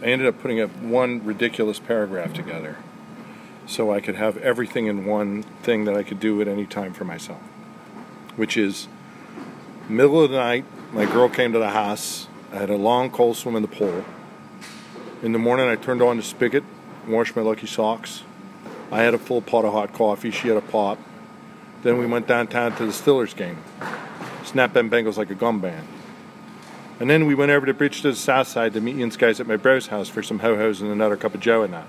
I ended up putting up one ridiculous paragraph together so I could have everything in one thing that I could do at any time for myself. Which is middle of the night, my girl came to the house. I had a long cold swim in the pool. In the morning, I turned on the spigot, washed my lucky socks. I had a full pot of hot coffee. She had a pot. Then we went downtown to the Stillers game. Snap them Bengals like a gum band. And then we went over to Bridge to the south side to meet yinz guys at my bro's house for some ho-hos and another cup of joe and that.